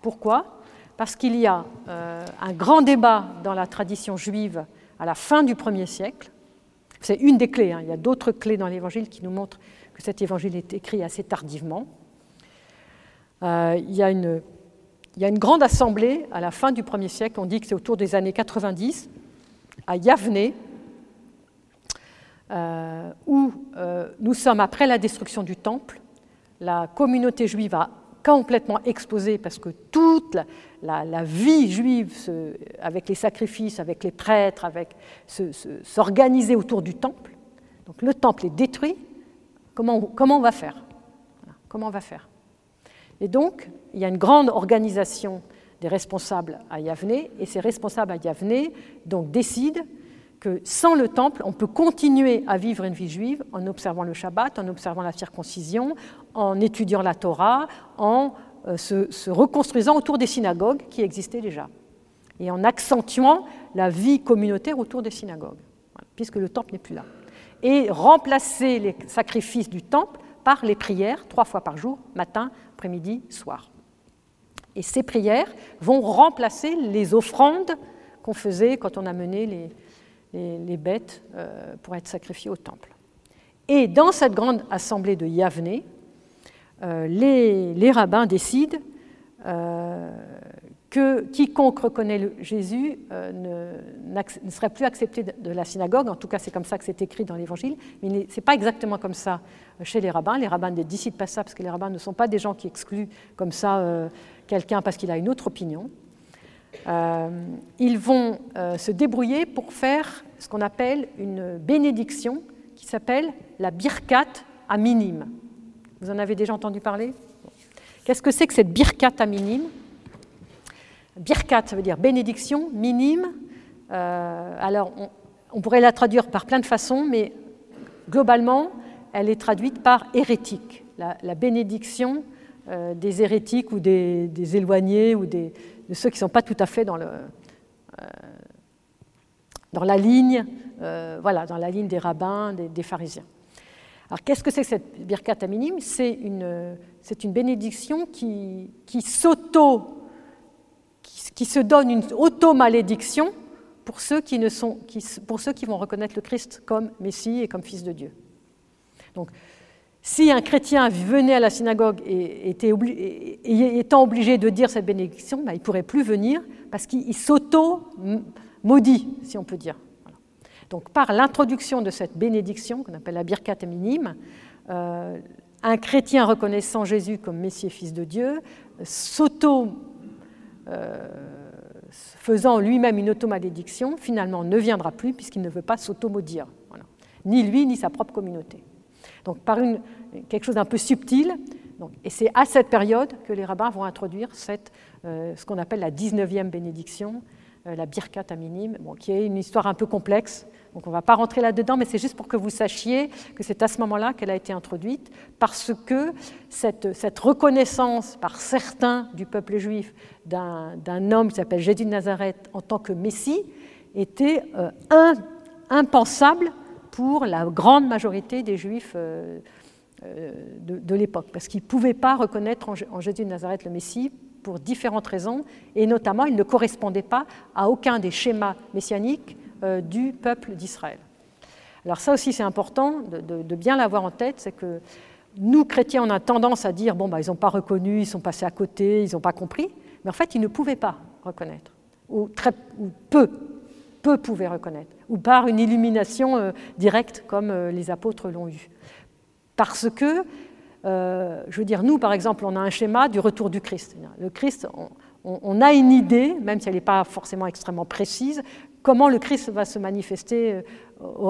Pourquoi? Parce qu'il y a euh, un grand débat dans la tradition juive à la fin du premier siècle. C'est une des clés, hein. il y a d'autres clés dans l'évangile qui nous montrent que cet évangile est écrit assez tardivement. Euh, il, y a une, grande assemblée à la fin du premier siècle, on dit que c'est autour des années 90, à Yavne, euh, où nous sommes après la destruction du temple. La communauté juive a complètement exposée parce que toute la, vie juive, avec les sacrifices, avec les prêtres, avec s'organiser autour du temple. Donc le temple est détruit. Comment, comment on va faire? Comment on va faire? Et donc, il y a une grande organisation des responsables à Yavne, et ces responsables à Yavne donc, décident sans le temple, on peut continuer à vivre une vie juive en observant le Shabbat, en observant la circoncision, en étudiant la Torah, en euh, se, reconstruisant autour des synagogues qui existaient déjà, et en accentuant la vie communautaire autour des synagogues, puisque le temple n'est plus là. Et remplacer les sacrifices du temple par les prières, trois fois par jour, matin, après-midi, soir. Et ces prières vont remplacer les offrandes qu'on faisait quand on amenait les, les, bêtes euh, pour être sacrifiées au temple. Et dans cette grande assemblée de Yavne, euh, les, rabbins décident euh, que quiconque reconnaît Jésus ne, serait plus accepté de, la synagogue. En tout cas, c'est comme ça que c'est écrit dans l'Évangile. Mais ce n'est pas exactement comme ça chez les rabbins. Les rabbins ne décident pas ça parce que les rabbins ne sont pas des gens qui excluent comme ça quelqu'un parce qu'il a une autre opinion. Ils vont se débrouiller pour faire ce qu'on appelle une bénédiction qui s'appelle la birkat à minime. Vous en avez déjà entendu parler? Qu'est-ce que c'est que cette birkat à minime Birkat, ça veut dire bénédiction, minime. Euh, alors, on, pourrait la traduire par plein de façons, mais globalement, elle est traduite par hérétique, la, bénédiction euh, des hérétiques ou des, éloignés ou de ceux qui ne sont pas tout à fait dans, euh, la ligne, euh, voilà, dans la ligne des rabbins, des, pharisiens. Alors qu'est-ce que c'est que cette birkat minim C'est une, c'est une bénédiction qui, qui s'auto, qui, se donne une auto-malédiction pour ceux qui, ne sont, qui, pour ceux qui vont reconnaître le Christ comme Messie et comme Fils de Dieu. Donc, si un chrétien venait à la synagogue et était étant obligé de dire cette bénédiction, ben, il ne pourrait plus venir parce qu'il s'auto-maudit, si on peut dire. Donc par l'introduction de cette bénédiction, qu'on appelle la birkat minime, euh, un chrétien reconnaissant Jésus comme Messie et Fils de Dieu, s'auto... Euh, faisant lui-même une automalédiction, finalement ne viendra plus puisqu'il ne veut pas s'auto-maudire. Ni lui, ni sa propre communauté. Donc par quelque chose d'un peu subtil. et c'est à cette période que les rabbins vont introduire euh, ce qu'on appelle la 19e bénédiction, euh, la birkat à minime, qui est une histoire un peu complexe. Donc on ne va pas rentrer là-dedans, mais c'est juste pour que vous sachiez que c'est à ce moment-là qu'elle a été introduite, parce que cette, cette reconnaissance par certains du peuple juif d'un homme qui s'appelle Jésus de Nazareth en tant que Messie était euh, impensable pour la grande majorité des Juifs euh, euh, de, l'époque, parce qu'ils ne pouvaient pas reconnaître en, Jésus de Nazareth le Messie pour différentes raisons, et notamment il ne correspondait pas à aucun des schémas messianiques euh, du peuple d'Israël. Alors ça aussi c'est important de, bien l'avoir en tête, c'est que nous, chrétiens, on a tendance à dire, bon, bah, ils n'ont pas reconnu, ils sont passés à côté, ils n'ont pas compris, mais en fait, ils ne pouvaient pas reconnaître, ou, très, ou peu, peu pouvaient reconnaître, ou par une illumination euh, directe comme euh, les apôtres l'ont eu. Parce que, euh, je veux dire, nous, par exemple, on a un schéma du retour du Christ. Le Christ, on, a une idée, même si elle n'est pas forcément extrêmement précise, comment le Christ va se manifester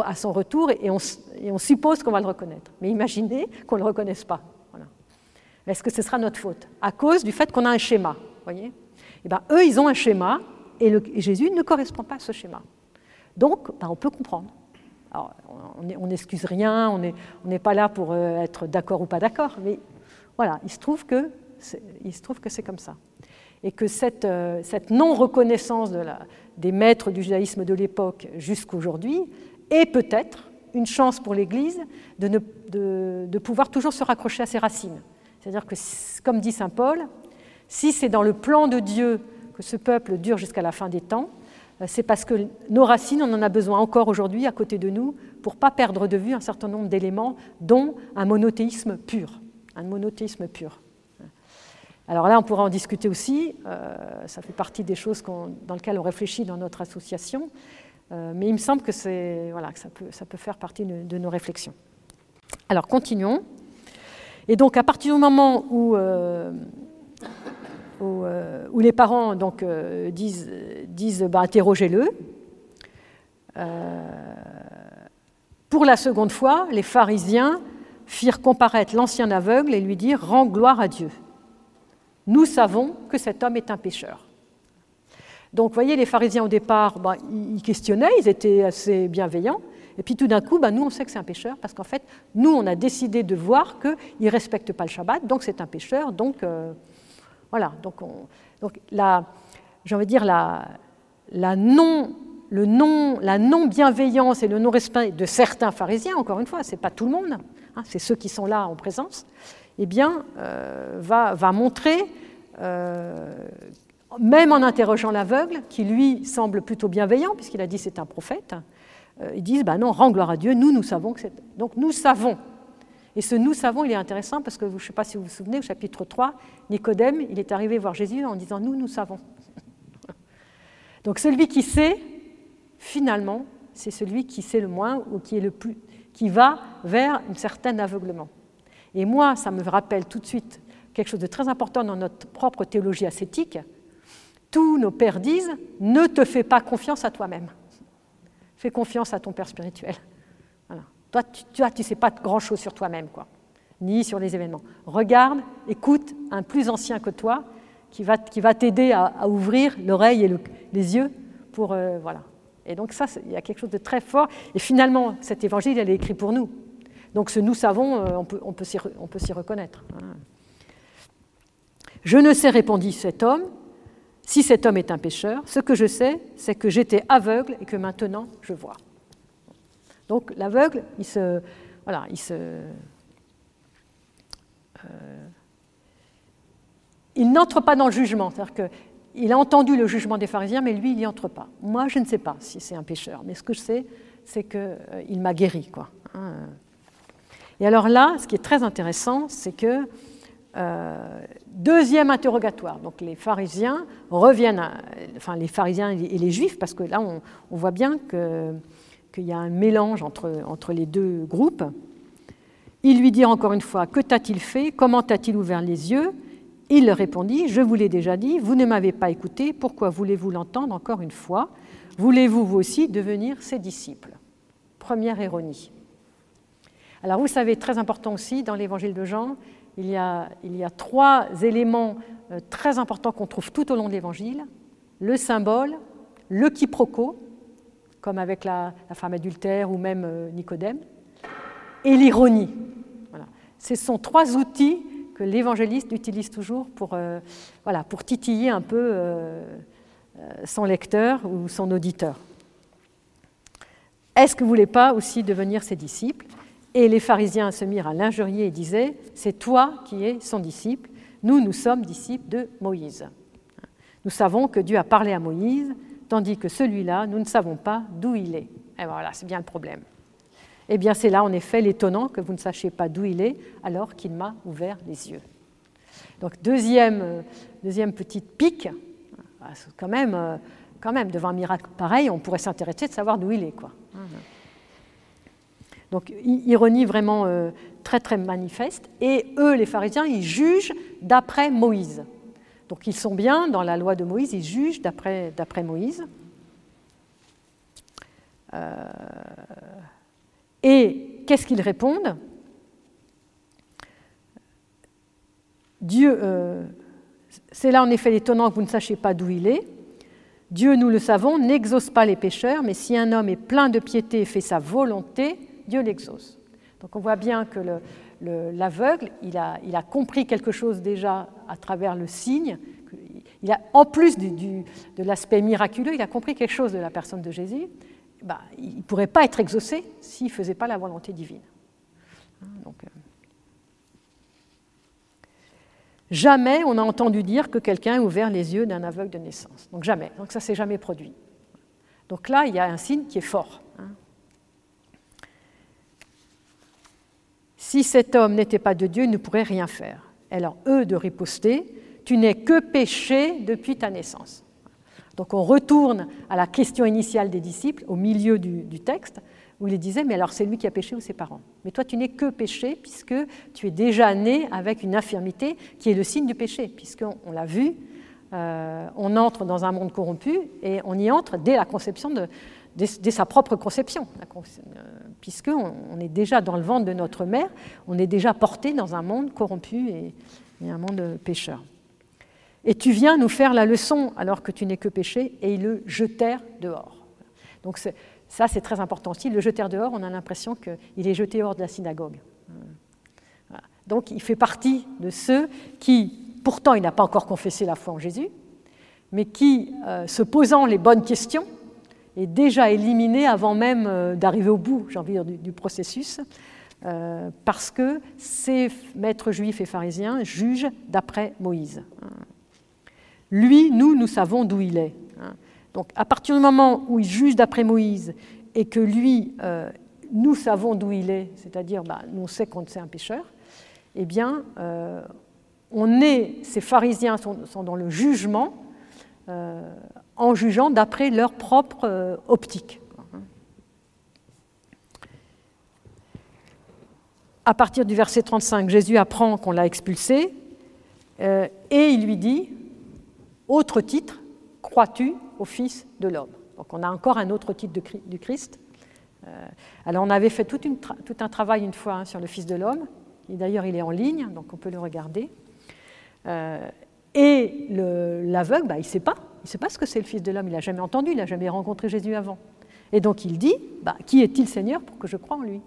à son retour, et on, et on suppose qu'on va le reconnaître. Mais imaginez qu'on ne le reconnaisse pas. Est-ce que ce sera notre faute? À cause du fait qu'on a un schéma. Voyez? Et ben, eux, ils ont un schéma, et, Jésus ne correspond pas à ce schéma. Donc, ben, on peut comprendre. on n'excuse rien, on n'est pas là pour euh, être d'accord ou pas d'accord, mais voilà, il se trouve que c'est comme ça. Et que cette, euh, non-reconnaissance des maîtres du judaïsme de l'époque jusqu'aujourd'hui est peut-être une chance pour l'Église de, pouvoir toujours se raccrocher à ses racines. C'est-à-dire que, comme dit Saint Paul, si c'est dans le plan de Dieu que ce peuple dure jusqu'à la fin des temps, euh, c'est parce que nos racines, on en a besoin encore aujourd'hui à côté de nous pour ne pas perdre de vue un certain nombre d'éléments, dont un monothéisme pur. Un monothéisme pur. Alors là, on pourra en discuter aussi. Euh, ça fait partie des choses dans lesquelles on réfléchit dans notre association. Euh, mais il me semble que, voilà, ça, peut, ça, peut, faire partie de, nos réflexions. Alors, continuons. Et donc, à partir du moment où où, les parents donc, euh, disent, disent bah, interrogez-le. Euh, pour la seconde fois, les pharisiens firent comparaître l'ancien aveugle et lui dirent Rends gloire à Dieu. Nous savons que cet homme est un pécheur. Donc, vous voyez, les pharisiens au départ, bah, ils questionnaient, ils étaient assez bienveillants. Et puis tout d'un coup, bah, nous, on sait que c'est un pécheur parce qu'en fait, nous, on a décidé de voir qu'il ne respecte pas le Shabbat, donc c'est un pécheur, donc voilà, donc, donc la, j'ai envie de dire la, non, le non, la non-bienveillance et le non-respect de certains pharisiens, encore une fois, ce n'est pas tout le monde, hein, c'est ceux qui sont là en présence, eh bien, euh, va, va, montrer, euh, même en interrogeant l'aveugle, qui lui semble plutôt bienveillant, puisqu'il a dit c'est un prophète, euh, ils disent, bah non, rends gloire à Dieu, nous, nous savons que c'est... Donc nous savons et ce nous savons, il est intéressant parce que je ne sais pas si vous vous souvenez, au chapitre 3, Nicodème, il est arrivé voir Jésus en disant Nous, nous savons. Donc celui qui sait, finalement, c'est celui qui sait le moins ou qui, est le plus, qui va vers un certain aveuglement. Et moi, ça me rappelle tout de suite quelque chose de très important dans notre propre théologie ascétique. Tous nos pères disent Ne te fais pas confiance à toi-même. Fais confiance à ton Père spirituel. Toi, tu ne sais pas grand-chose sur toi-même, quoi, ni sur les événements. Regarde, écoute un plus ancien que toi qui va, t'aider à, ouvrir l'oreille et les yeux pour... Euh, voilà. Et donc ça, il y a quelque chose de très fort. Et finalement, cet évangile, il est écrit pour nous. Donc ce nous savons, on peut, on peut s'y reconnaître. Hein. Je ne sais, répondit cet homme, si cet homme est un pécheur. Ce que je sais, c'est que j'étais aveugle et que maintenant je vois. Donc l'aveugle, il se, voilà, il se, euh, il n'entre pas dans le jugement, c'est-à-dire qu'il a entendu le jugement des pharisiens, mais lui, il n'y entre pas. Moi, je ne sais pas si c'est un pécheur, mais ce que je sais, c'est qu'il euh, m'a guéri, quoi. Hein. Et alors là, ce qui est très intéressant, c'est que euh, deuxième interrogatoire. Donc les pharisiens reviennent, enfin les pharisiens et les juifs, parce que là on, voit bien qu'il y a un mélange entre, les deux groupes. Il lui dit encore une fois Que t'a-t-il fait? Comment t'a-t-il ouvert les yeux? Il répondit Je vous l'ai déjà dit, vous ne m'avez pas écouté, pourquoi voulez-vous l'entendre encore une fois? Voulez-vous vous aussi devenir ses disciples? Première ironie. Alors vous savez, très important aussi dans l'évangile de Jean, il y a, trois éléments euh, très importants qu'on trouve tout au long de l'Évangile. Le symbole, le quiproquo, comme avec la, femme adultère ou même euh, Nicodème, et l'ironie. Ce sont trois outils que l'évangéliste utilise toujours pour, euh, voilà, pour titiller un peu son lecteur ou son auditeur. Est-ce que vous ne voulez pas aussi devenir ses disciples? Et les pharisiens se mirent à l'injurier et disaient C'est toi qui es son disciple, nous, nous sommes disciples de Moïse. Nous savons que Dieu a parlé à Moïse, tandis que celui-là, nous ne savons pas d'où il est. Et voilà, c'est bien le problème. Eh bien, c'est là, en effet, l'étonnant que vous ne sachiez pas d'où il est, alors qu'il m'a ouvert les yeux. Donc, deuxième, euh, deuxième petite pique, ah, quand même, euh, quand même, devant un miracle pareil, on pourrait s'intéresser de savoir d'où il est. Quoi. Donc ironie vraiment euh, très très manifeste. Et eux, les pharisiens, ils jugent d'après Moïse. Donc ils sont bien dans la loi de Moïse, ils jugent d'après Moïse. Euh, et qu'est-ce qu'ils répondent? Dieu, euh, c'est là en effet étonnant que vous ne sachiez pas d'où il est. Dieu, nous le savons, n'exauce pas les pécheurs, mais si un homme est plein de piété et fait sa volonté, Dieu l'exauce. Donc on voit bien que l'aveugle, il, a, compris quelque chose déjà à travers le signe. Il a, en plus de l'aspect miraculeux, il a compris quelque chose de la personne de Jésus. Bah, il ne pourrait pas être exaucé s'il ne faisait pas la volonté divine. Euh, Jamais on a entendu dire que quelqu'un a ouvert les yeux d'un aveugle de naissance. Donc jamais. Donc ça s'est jamais produit. Donc là, il y a un signe qui est fort. Hein. Si cet homme n'était pas de Dieu, il ne pourrait rien faire. Alors, eux de riposter, tu n'es que péché depuis ta naissance. Donc on retourne à la question initiale des disciples, au milieu du, texte, où il disait, mais alors c'est lui qui a péché ou ses parents? Mais toi, tu n'es que péché, puisque tu es déjà né avec une infirmité qui est le signe du péché, puisqu'on l'a vu, euh, on entre dans un monde corrompu et on y entre dès la conception de, dès, sa propre conception, puisqu'on est déjà dans le ventre de notre mère, on est déjà porté dans un monde corrompu et, un monde pécheur. Et tu viens nous faire la leçon alors que tu n'es que péché, et ils le jetèrent dehors. Donc ça, c'est très important aussi. Le jetèrent dehors, on a l'impression qu'il est jeté hors de la synagogue. Donc il fait partie de ceux qui, pourtant, il n'a pas encore confessé la foi en Jésus, mais qui, euh, se posant les bonnes questions, est déjà éliminé avant même euh, d'arriver au bout, j'ai envie de dire, du, processus, euh, parce que ces maîtres juifs et pharisiens jugent d'après Moïse. Lui, nous, nous savons d'où il est. Donc à partir du moment où il juge d'après Moïse et que lui, euh, nous savons d'où il est, c'est-à-dire bah, nous on sait qu'on c'est un pécheur, eh bien, on est, ces pharisiens sont, dans le jugement en jugeant d'après leur propre euh, optique. À partir du verset 35, Jésus apprend qu'on l'a expulsé euh, et il lui dit, autre titre, crois-tu au Fils de l'homme? Donc on a encore un autre titre du Christ. Euh, alors on avait fait tout, un travail une fois hein, sur le Fils de l'homme, d'ailleurs il est en ligne, donc on peut le regarder. et l'aveugle, bah, il ne sait pas, il ne sait pas ce que c'est le Fils de l'homme, il n'a jamais entendu, il n'a jamais rencontré Jésus avant. Et donc il dit, bah, qui est-il Seigneur pour que je croie en lui?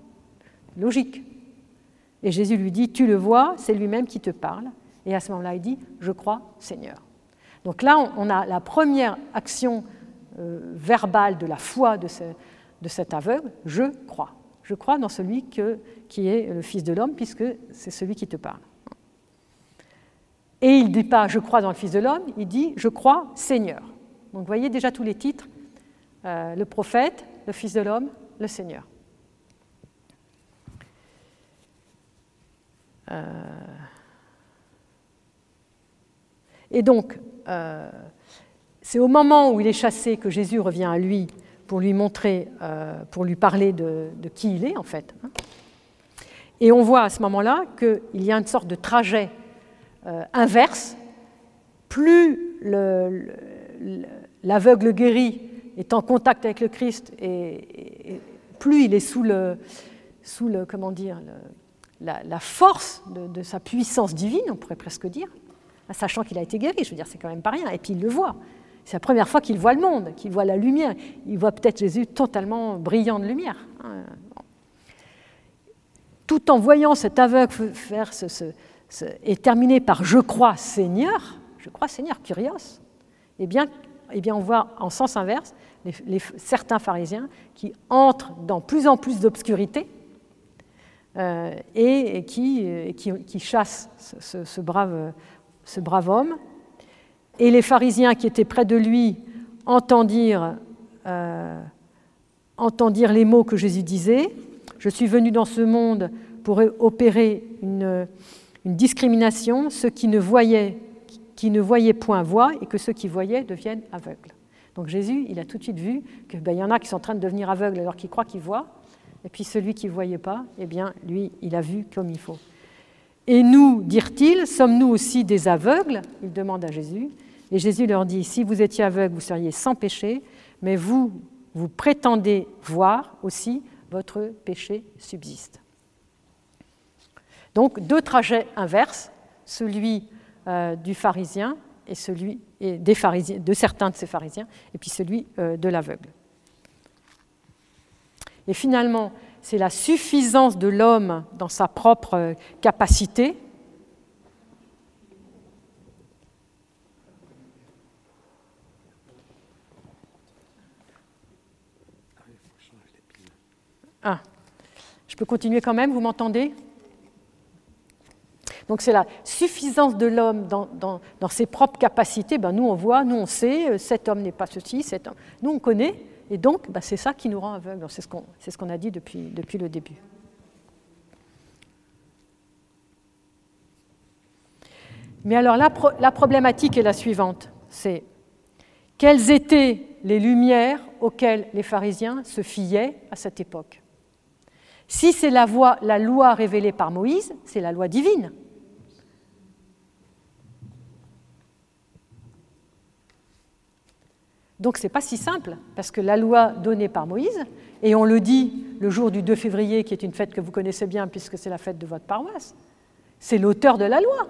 Logique. Et Jésus lui dit, tu le vois, c'est lui-même qui te parle. Et à ce moment-là, il dit, je crois, Seigneur. Donc là, on a la première action euh, verbale de la foi de, cet aveugle, je crois. Je crois dans celui qui est le Fils de l'homme, puisque c'est celui qui te parle. Et il ne dit pas je crois dans le Fils de l'homme, il dit je crois Seigneur. Donc vous voyez déjà tous les titres, euh, le prophète, le Fils de l'homme, le Seigneur. Euh, et donc, euh, c'est au moment où il est chassé que Jésus revient à lui pour lui montrer, pour lui parler de, qui il est en fait. Hein. Et on voit à ce moment-là qu'il y a une sorte de trajet inverse. Plus l'aveugle guéri est en contact avec le Christ et, plus il est sous le, sous le comment dire, la, force de, sa puissance divine, on pourrait presque dire, sachant qu'il a été guéri, je veux dire, c'est quand même pas rien, et puis il le voit. C'est la première fois qu'il voit le monde, qu'il voit la lumière. Il voit peut-être Jésus totalement brillant de lumière. Hein. Tout en voyant cet aveugle faire ce, et terminer par Je crois Seigneur, je crois Seigneur, curios, eh bien, eh bien on voit en sens inverse certains pharisiens qui entrent dans plus en plus d'obscurité euh, et, qui, qui, chassent ce, brave, ce brave homme. Et les pharisiens qui étaient près de lui entendent dire, euh, entendent dire les mots que Jésus disait. Je suis venu dans ce monde pour opérer une, une discrimination. Ceux qui ne voyaient, qui ne voyaient point voient et que ceux qui voyaient deviennent aveugles. Donc Jésus, il a tout de suite vu qu'il ben, y en a qui sont en train de devenir aveugles alors qu'ils croient qu'ils voient, et puis celui qui ne voyait pas, eh bien, lui, il a vu comme il faut. Et nous, dirent-ils, sommes-nous aussi des aveugles? Il demande à Jésus. Et Jésus leur dit, si vous étiez aveugles, vous seriez sans péché, mais vous, vous prétendez voir aussi, votre péché subsiste. Donc deux trajets inverses, celui euh, du pharisien et celui des pharisiens, de certains de ces pharisiens, et puis celui euh, de l'aveugle. Et finalement, c'est la suffisance de l'homme dans sa propre euh, capacité Ah, je peux continuer quand même, vous m'entendez? Donc c'est la suffisance de l'homme dans, ses propres capacités. Ben, nous, on voit, nous, on sait, euh, cet homme n'est pas ceci, cet homme. Nous, on connaît, et donc ben, c'est ça qui nous rend aveugles. C'est ce qu'on a dit depuis, le début. Mais alors la, la problématique est la suivante, c'est quelles étaient les lumières auxquelles les pharisiens se fiaient à cette époque? Si c'est la, la loi révélée par Moïse, c'est la loi divine. Donc ce n'est pas si simple, parce que la loi donnée par Moïse, et on le dit le jour du 2 février, qui est une fête que vous connaissez bien puisque c'est la fête de votre paroisse, c'est l'auteur de la loi.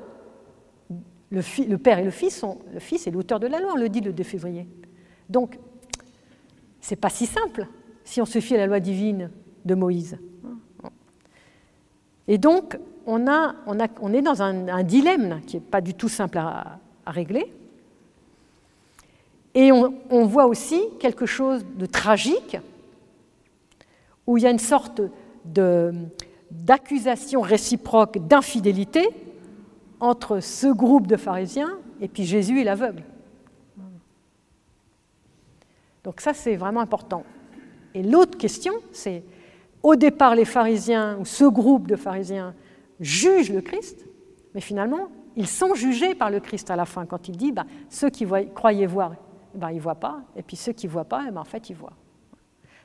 Le, Père et le Fils sont, le Fils est l'auteur de la loi, on le dit le 2 février. Donc, c'est pas si simple si on se fie à la loi divine de Moïse. Et donc, on, est dans un, dilemme qui n'est pas du tout simple à régler. Et on, voit aussi quelque chose de tragique, où il y a une sorte d'accusation réciproque d'infidélité entre ce groupe de pharisiens et puis Jésus et l'aveugle. Donc ça, c'est vraiment important. Et l'autre question, c'est, au départ, les pharisiens, ou ce groupe de pharisiens, jugent le Christ, mais finalement, ils sont jugés par le Christ à la fin, quand il dit, bah, ceux qui croyaient voir, ben, ils ne voient pas, et puis ceux qui ne voient pas, eh ben, en fait, ils voient.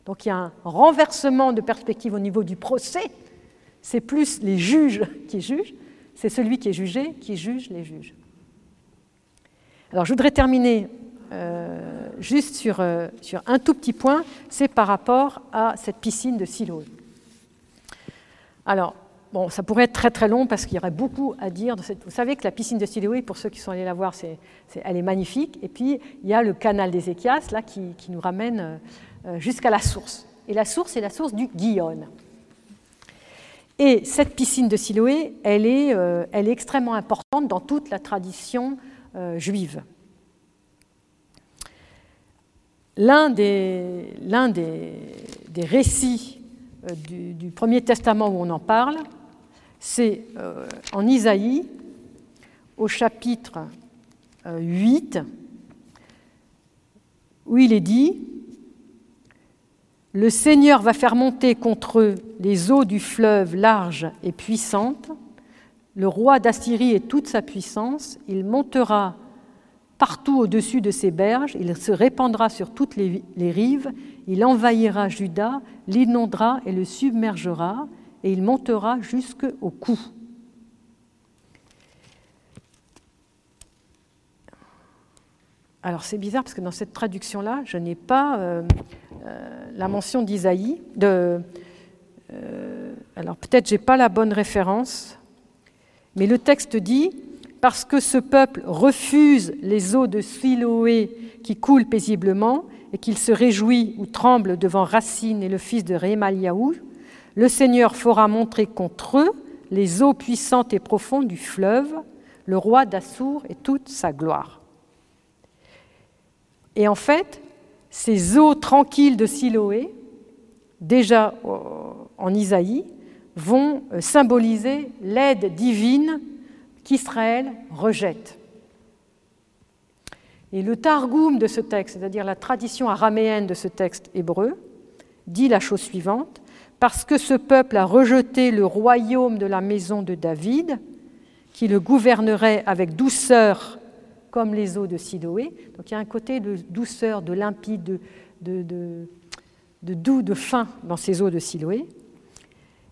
Donc il y a un renversement de perspective au niveau du procès. C'est plus les juges qui jugent, c'est celui qui est jugé qui juge les juges. Alors je voudrais terminer euh, juste sur, euh, sur, un tout petit point, c'est par rapport à cette piscine de Siloé. Alors, Bon, ça pourrait être très très long parce qu'il y aurait beaucoup à dire. Vous savez que la piscine de Siloé, pour ceux qui sont allés la voir, elle est magnifique. Et puis, il y a le canal d'Ézéchias, là, qui, nous ramène euh, jusqu'à la source. Et la source, c'est la source du Guillaume. Et cette piscine de Siloé, elle est, euh, elle est extrêmement importante dans toute la tradition euh, juive. L'un des, des, des récits euh, du, Premier Testament où on en parle, c'est en Isaïe, au chapitre 8, où il est dit Le Seigneur va faire monter contre eux les eaux du fleuve larges et puissantes, le roi d'Assyrie et toute sa puissance, il montera partout au-dessus de ses berges, il se répandra sur toutes les, les rives, il envahira Juda, l'inondera et le submergera, et il montera jusqu'au cou. Alors c'est bizarre parce que dans cette traduction-là, je n'ai pas euh, euh, la mention d'Isaïe. Euh, alors peut-être j'ai pas la bonne référence, mais le texte dit parce que ce peuple refuse les eaux de Siloé qui coulent paisiblement et qu'il se réjouit ou tremble devant Racine et le fils de Rémaliaou, le Seigneur fera montrer contre eux les eaux puissantes et profondes du fleuve, le roi d'Assour et toute sa gloire. Et en fait, ces eaux tranquilles de Siloé, déjà en Isaïe, vont euh, symboliser l'aide divine qu'Israël rejette. Et le Targum de ce texte, c'est-à-dire la tradition araméenne de ce texte hébreu, dit la chose suivante Parce que ce peuple a rejeté le royaume de la maison de David, qui le gouvernerait avec douceur comme les eaux de Siloé. Donc il y a un côté de douceur, de limpide, de, de, doux, de fin dans ces eaux de Siloé,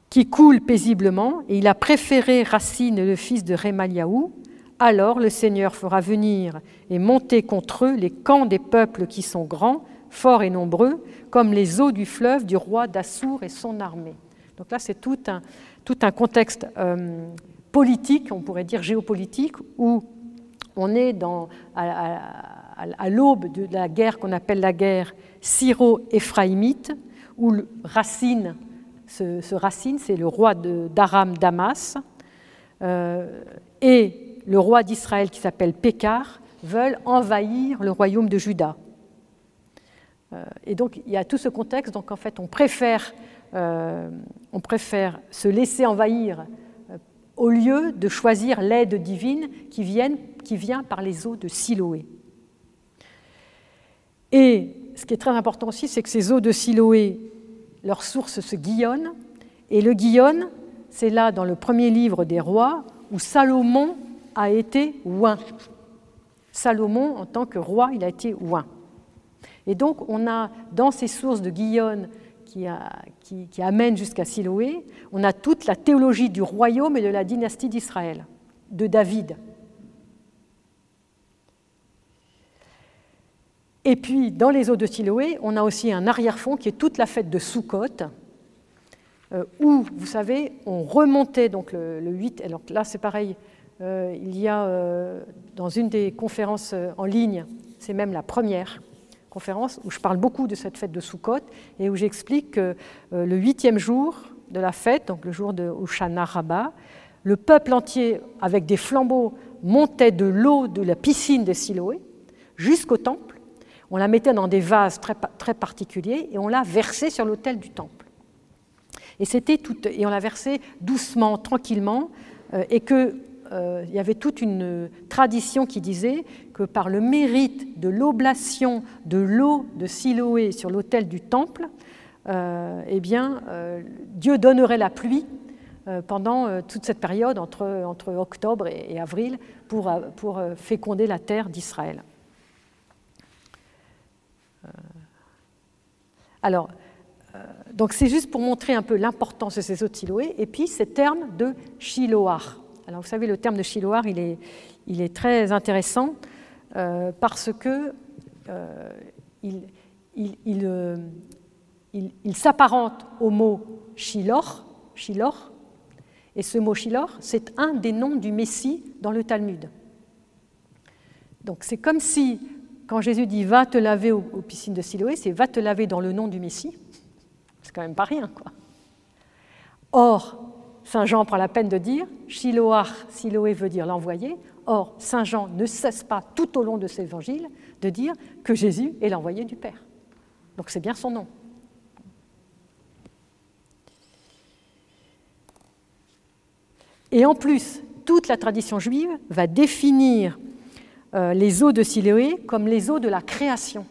qui coulent paisiblement, et il a préféré Racine, le fils de Rémaliaou. Alors le Seigneur fera venir et monter contre eux les camps des peuples qui sont grands, forts et nombreux, comme les eaux du fleuve du roi d'Assour et son armée. Donc là, c'est tout un, contexte euh, politique, on pourrait dire géopolitique, où on est à, l'aube de la guerre qu'on appelle la guerre syro-éphraïmite, où Racine, ce, Racine, c'est le roi d'Aram Damas, euh, et le roi d'Israël qui s'appelle Pécar veulent envahir le royaume de Juda. Euh, et donc il y a tout ce contexte, donc en fait on préfère, euh, se laisser envahir au lieu de choisir l'aide divine qui, qui vient par les eaux de Siloé. Et ce qui est très important aussi, c'est que ces eaux de Siloé, leur source se Guillonne, et le Guillonne, c'est là dans le premier livre des rois où Salomon a été oint. Salomon, en tant que roi, il a été oint. Et donc, on a dans ces sources de Guillonne qui, qui, amène jusqu'à Siloé, on a toute la théologie du royaume et de la dynastie d'Israël, de David. Et puis, dans les eaux de Siloé, on a aussi un arrière-fond qui est toute la fête de Sukkot, euh, où, vous savez, on remontait donc le, 8, alors là c'est pareil, euh, il y a euh, dans une des conférences en ligne, c'est même la première, conférence où je parle beaucoup de cette fête de Sukkot et où j'explique que euh, le huitième jour de la fête, donc le jour de Hoshana Rabbah, le peuple entier, avec des flambeaux, montait de l'eau de la piscine de Siloé jusqu'au temple. On la mettait dans des vases très, particuliers et on l'a versée sur l'autel du temple. Et, tout, et on l'a versée doucement, tranquillement, euh, et que euh, y avait toute une tradition qui disait par le mérite de l'oblation de l'eau de Siloé sur l'autel du temple, euh, eh bien, euh, Dieu donnerait la pluie pendant toute cette période entre, octobre et, avril pour, féconder la terre d'Israël. Alors, donc c'est juste pour montrer un peu l'importance de ces eaux de Siloé, et puis ces termes de Shiloah. Alors vous savez, le terme de Shiloar, il est, il est très intéressant euh, parce que euh, il, euh, il, s'apparente au mot Shilor, Shilor, et ce mot Shilor, c'est un des noms du Messie dans le Talmud. Donc c'est comme si, quand Jésus dit va te laver aux, piscines de Siloé, c'est va te laver dans le nom du Messie. C'est quand même pas rien, quoi. Or, Saint Jean prend la peine de dire Shiloach, Siloé veut dire l'envoyé. Or, Saint Jean ne cesse pas tout au long de cet évangile de dire que Jésus est l'envoyé du Père. Donc c'est bien son nom. Et en plus, toute la tradition juive va définir euh, les eaux de Siloé comme les eaux de la création.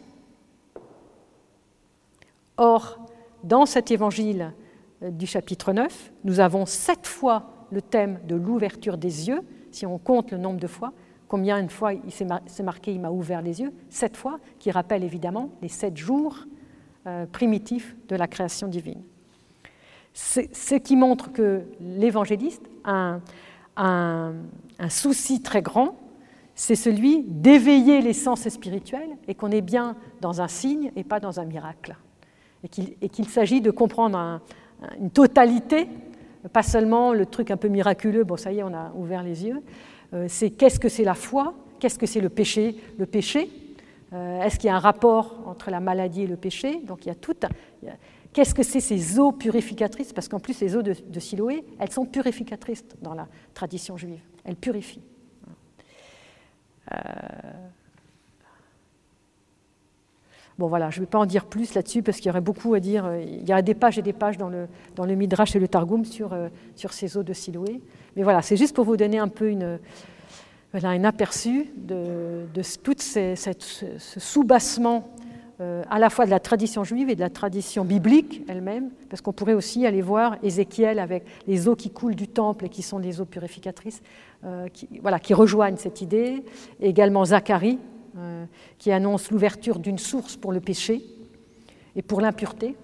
Or, dans cet évangile euh, du chapitre 9, nous avons sept fois le thème de l'ouverture des yeux, si on compte le nombre de fois. Combien de fois il s'est marqué, il m'a ouvert les yeux Sept fois, qui rappelle évidemment les sept jours euh, primitifs de la création divine. Ce qui montre que l'évangéliste a un, souci très grand, c'est celui d'éveiller les sens spirituels et qu'on est bien dans un signe et pas dans un miracle. Et qu'il s'agit de comprendre une totalité, pas seulement le truc un peu miraculeux, bon ça y est, on a ouvert les yeux, euh, c'est qu'est-ce que c'est la foi, qu'est-ce que c'est le péché, le péché, euh, est-ce qu'il y a un rapport entre la maladie et le péché, donc il y a tout, Qu'est-ce que c'est ces eaux purificatrices? Parce qu'en plus, les eaux de, Siloé, elles sont purificatrices dans la tradition juive. Elles purifient. Euh, bon, voilà, je ne vais pas en dire plus là-dessus parce qu'il y aurait beaucoup à dire. Il y a des pages et des pages dans le, Midrash et le Targum sur, euh, sur ces eaux de Siloé. Mais voilà, c'est juste pour vous donner un peu une, un aperçu de, de tout ce soubassement euh, à la fois de la tradition juive et de la tradition biblique elle-même, parce qu'on pourrait aussi aller voir Ézéchiel avec les eaux qui coulent du temple et qui sont des eaux purificatrices, euh, qui, voilà, qui rejoignent cette idée, et également Zacharie, euh, qui annonce l'ouverture d'une source pour le péché et pour l'impureté,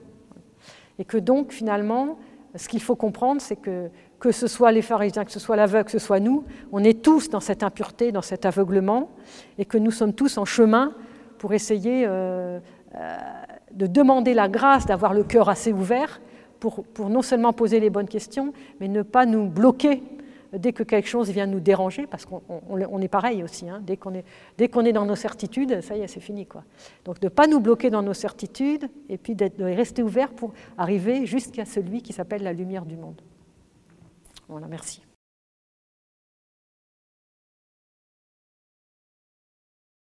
et que donc finalement, ce qu'il faut comprendre, c'est que que ce soit les pharisiens, que ce soit l'aveugle, que ce soit nous, on est tous dans cette impureté, dans cet aveuglement, et que nous sommes tous en chemin pour essayer euh, euh, de demander la grâce d'avoir le cœur assez ouvert pour, pour, non seulement poser les bonnes questions, mais ne pas nous bloquer dès que quelque chose vient nous déranger, parce qu'on est pareil aussi, hein. dès qu'on est, est, dans nos certitudes, ça y est, c'est fini. Quoi. Donc de ne pas nous bloquer dans nos certitudes, et puis de rester ouvert pour arriver jusqu'à celui qui s'appelle la lumière du monde. Voilà, merci.